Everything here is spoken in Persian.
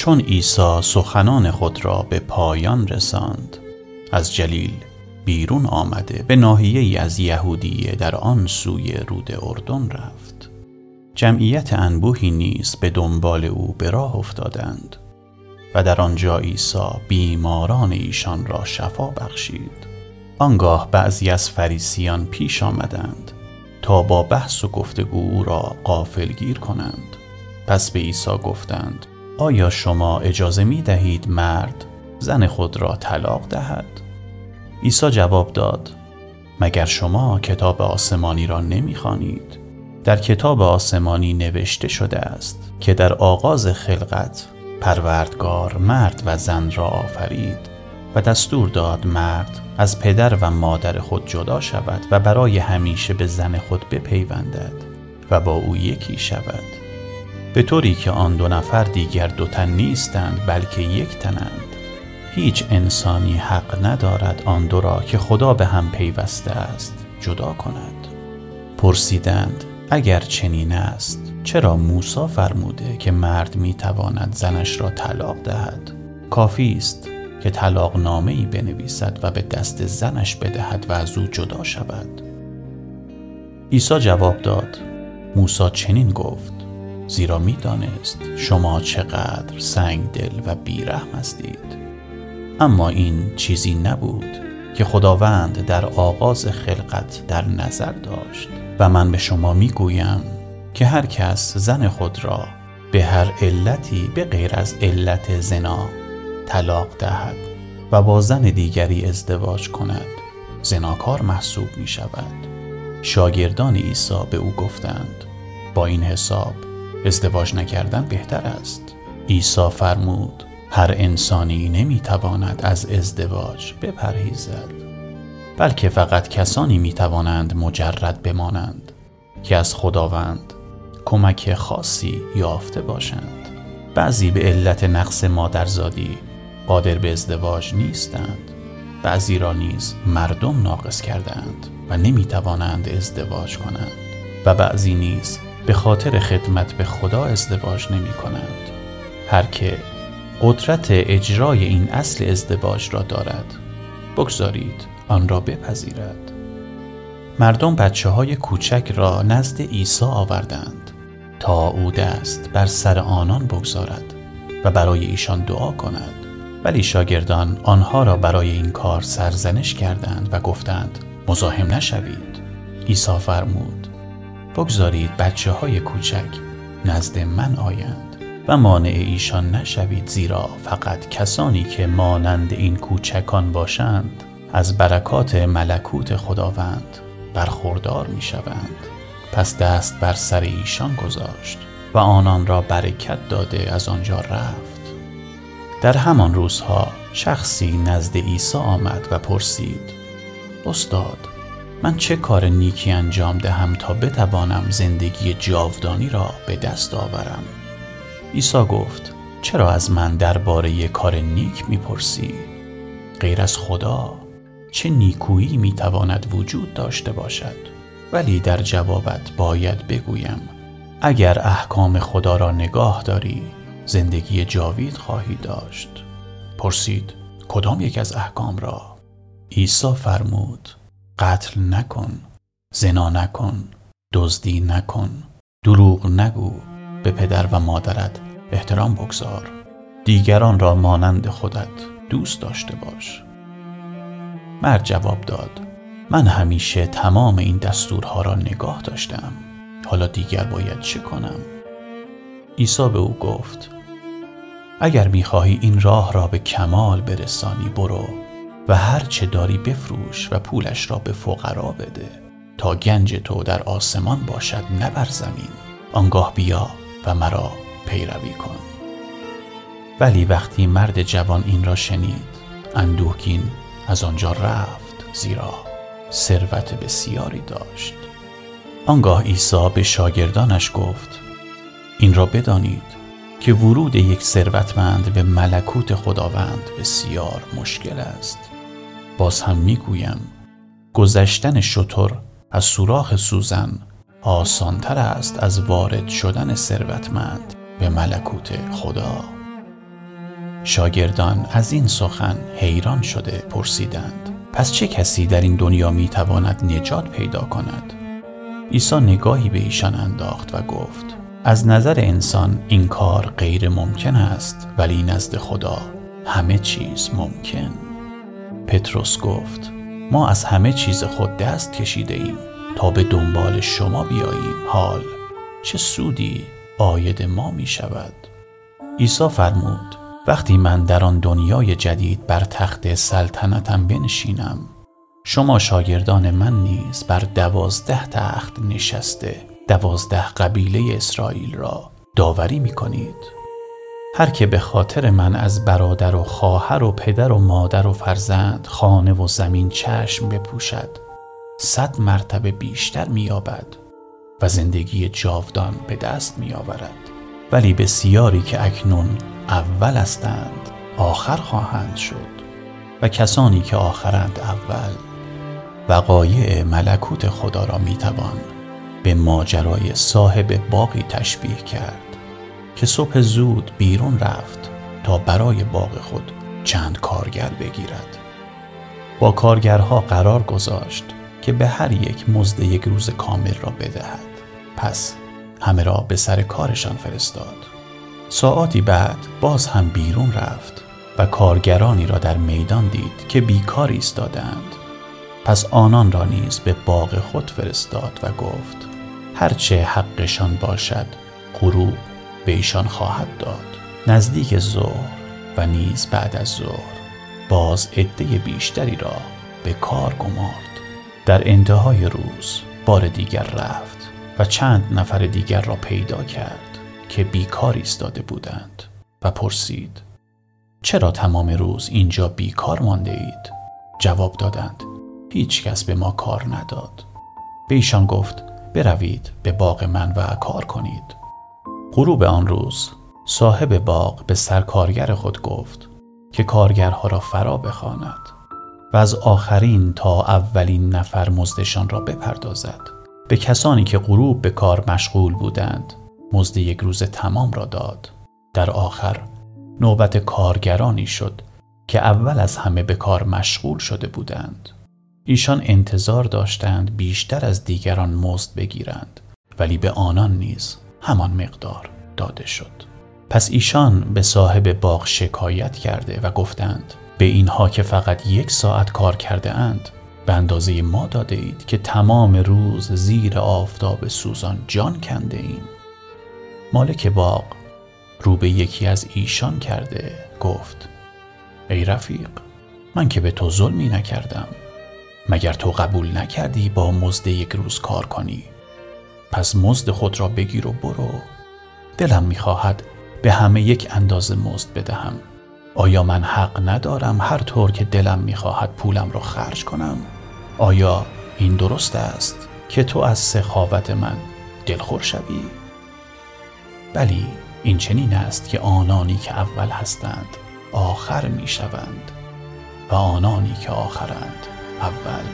چون عیسی سخنان خود را به پایان رساند. از جلیل بیرون آمده به ناحیه ای از یهودیه در آن سوی رود اردن رفت. جمعیت انبوهی نیز به دنبال او به راه افتادند و در آنجا عیسی بیماران ایشان را شفا بخشید. آنگاه بعضی از فریسیان پیش آمدند تا با بحث و گفتگو او را قافلگیر کنند. پس به عیسی گفتند آیا شما اجازه می دهید مرد زن خود را طلاق دهد؟ عیسی جواب داد مگر شما کتاب آسمانی را نمی خانید؟ در کتاب آسمانی نوشته شده است که در آغاز خلقت پروردگار مرد و زن را آفرید و دستور داد مرد از پدر و مادر خود جدا شود و برای همیشه به زن خود بپیوندد و با او یکی شود به طوری که آن دو نفر دیگر دو تن نیستند بلکه یک تنند. هیچ انسانی حق ندارد آن دو را که خدا به هم پیوسته است جدا کند. پرسیدند اگر چنین است چرا موسی فرموده که مرد می تواند زنش را طلاق دهد؟ کافی است که طلاق نامه ای بنویسد و به دست زنش بدهد و از او جدا شود. عیسی جواب داد موسی چنین گفت زیرا می‌دانست شما چقدر سنگ دل و بیرحم هستید. اما این چیزی نبود که خداوند در آغاز خلقت در نظر داشت و من به شما می‌گویم که هر کس زن خود را به هر علتی به غیر از علت زنا طلاق دهد و با زن دیگری ازدواج کند. زناکار محسوب می شود شاگردان عیسی به او گفتند با این حساب ازدواج نکردن بهتر است. عیسی فرمود هر انسانی نمی تواند از ازدواج بپرهیزد بلکه فقط کسانی می توانند مجرد بمانند که از خداوند کمک خاصی یافته باشند. بعضی به علت نقص مادرزادی قادر به ازدواج نیستند. بعضی را نیز مردم ناقص کردند و نمی توانند ازدواج کنند و بعضی نیز به خاطر خدمت به خدا ازدواج نمی کنند. هر که قدرت اجرای این اصل ازدواج را دارد بگذارید آن را بپذیرد. مردم بچه های کوچک را نزد عیسی آوردند تا او دست بر سر آنان بگذارد و برای ایشان دعا کند. ولی شاگردان آنها را برای این کار سرزنش کردند و گفتند مزاحم نشوید. عیسی فرمود بگذارید بچه های کوچک نزد من آیند و مانع ایشان نشوید زیرا فقط کسانی که مانند این کوچکان باشند از برکات ملکوت خداوند برخوردار می شوند پس دست بر سر ایشان گذاشت و آنان را برکت داده از آنجا رفت. در همان روزها شخصی نزد عیسی آمد و پرسید استاد من چه کار نیکی انجام دهم تا بتوانم زندگی جاودانی را به دست آورم؟ عیسی گفت چرا از من درباره کار نیک می‌پرسی؟ غیر از خدا چه نیکویی می‌تواند وجود داشته باشد؟ ولی در جوابت باید بگویم اگر احکام خدا را نگاه داری زندگی جاوید خواهی داشت. پرسید کدام یک از احکام را؟ عیسی فرمود قتل نکن زنا نکن دزدی نکن دروغ نگو به پدر و مادرت احترام بگذار دیگران را مانند خودت دوست داشته باش. مرد جواب داد من همیشه تمام این دستورها را نگاه داشتم حالا دیگر باید چه کنم؟ عیسی به او گفت اگر می‌خواهی این راه را به کمال برسانی برو. و هر چه داری بفروش و پولش را به فقرا بده. تا گنج تو در آسمان باشد نه بر زمین. آنگاه بیا و مرا پیروی کن. ولی وقتی مرد جوان این را شنید اندوهگین از آنجا رفت زیرا ثروت بسیاری داشت. آنگاه عیسی به شاگردانش گفت این را بدانید که ورود یک ثروتمند به ملکوت خداوند بسیار مشکل است. باز هم می‌گویم گذشتن شطور از سوراخ سوزن آسانتر است از وارد شدن ثروتمند به ملکوت خدا. شاگردان از این سخن حیران شده پرسیدند پس چه کسی در این دنیا می تواند نجات پیدا کند؟ عیسی نگاهی به ایشان انداخت و گفت از نظر انسان این کار غیر ممکن است ولی نزد خدا همه چیز ممکن. پتروس گفت ما از همه چیز خود دست کشیده ایم تا به دنبال شما بیاییم. حال چه سودی آید ما می شود؟ عیسی فرمود وقتی من در آن دنیای جدید بر تخت سلطنتم بنشینم شما شاگردان من نیز بر دوازده تخت نشسته دوازده قبیله اسرائیل را داوری می کنید. هر که به خاطر من از برادر و خواهر و پدر و مادر و فرزند خانه و زمین چشم بپوشد صد مرتبه بیشتر مییابد و زندگی جاودان به دست میآورد. ولی بسیاری که اکنون اول هستند آخر خواهند شد و کسانی که آخرند اول وقایع ملکوت خدا را می‌توان به ماجرای صاحب باقی تشبیه کرد. که صبح زود بیرون رفت تا برای باغ خود چند کارگر بگیرد. با کارگرها قرار گذاشت که به هر یک مزد یک روز کامل را بدهد. پس همه را به سر کارشان فرستاد. ساعتی بعد باز هم بیرون رفت و کارگرانی را در میدان دید که بیکار ایستادند. پس آنان را نیز به باغ خود فرستاد و گفت هرچه حقشان باشد غروب به ایشان خواهد داد. نزدیک ظهر و نیز بعد از ظهر. باز عده بیشتری را به کار گمارد. در انتهای روز بار دیگر رفت و چند نفر دیگر را پیدا کرد که بیکار ایستاده بودند و پرسید چرا تمام روز اینجا بیکار مانده اید؟ جواب دادند هیچ کس به ما کار نداد. به ایشان گفت بروید به باغ من و کار کنید. غروب آن روز صاحب باغ به سرکارگر خود گفت که کارگرها را فرا بخواند و از آخرین تا اولین نفر مزدشان را بپردازد. به کسانی که غروب به کار مشغول بودند مزد یک روز تمام را داد. در آخر نوبت کارگرانی شد که اول از همه به کار مشغول شده بودند. ایشان انتظار داشتند بیشتر از دیگران مزد بگیرند ولی به آنان نیز همان مقدار داده شد. پس ایشان به صاحب باغ شکایت کرده و گفتند به اینها که فقط یک ساعت کار کرده اند به اندازه ما داده اید که تمام روز زیر آفتاب سوزان جان کنده ایم. مالک باغ رو به یکی از ایشان کرده گفت ای رفیق من که به تو ظلمی نکردم. مگر تو قبول نکردی با مزد یک روز کار کنی؟ پس مزد خود را بگیر و برو. دلم می‌خواهد به همه یک اندازه مزد بدهم. آیا من حق ندارم هر طور که دلم می‌خواهد پولم را خرج کنم؟ آیا این درست است که تو از سخاوت من دلخور شوی؟ بلی این چنین است که آنانی که اول هستند آخر می‌شوند و آنانی که آخرند اول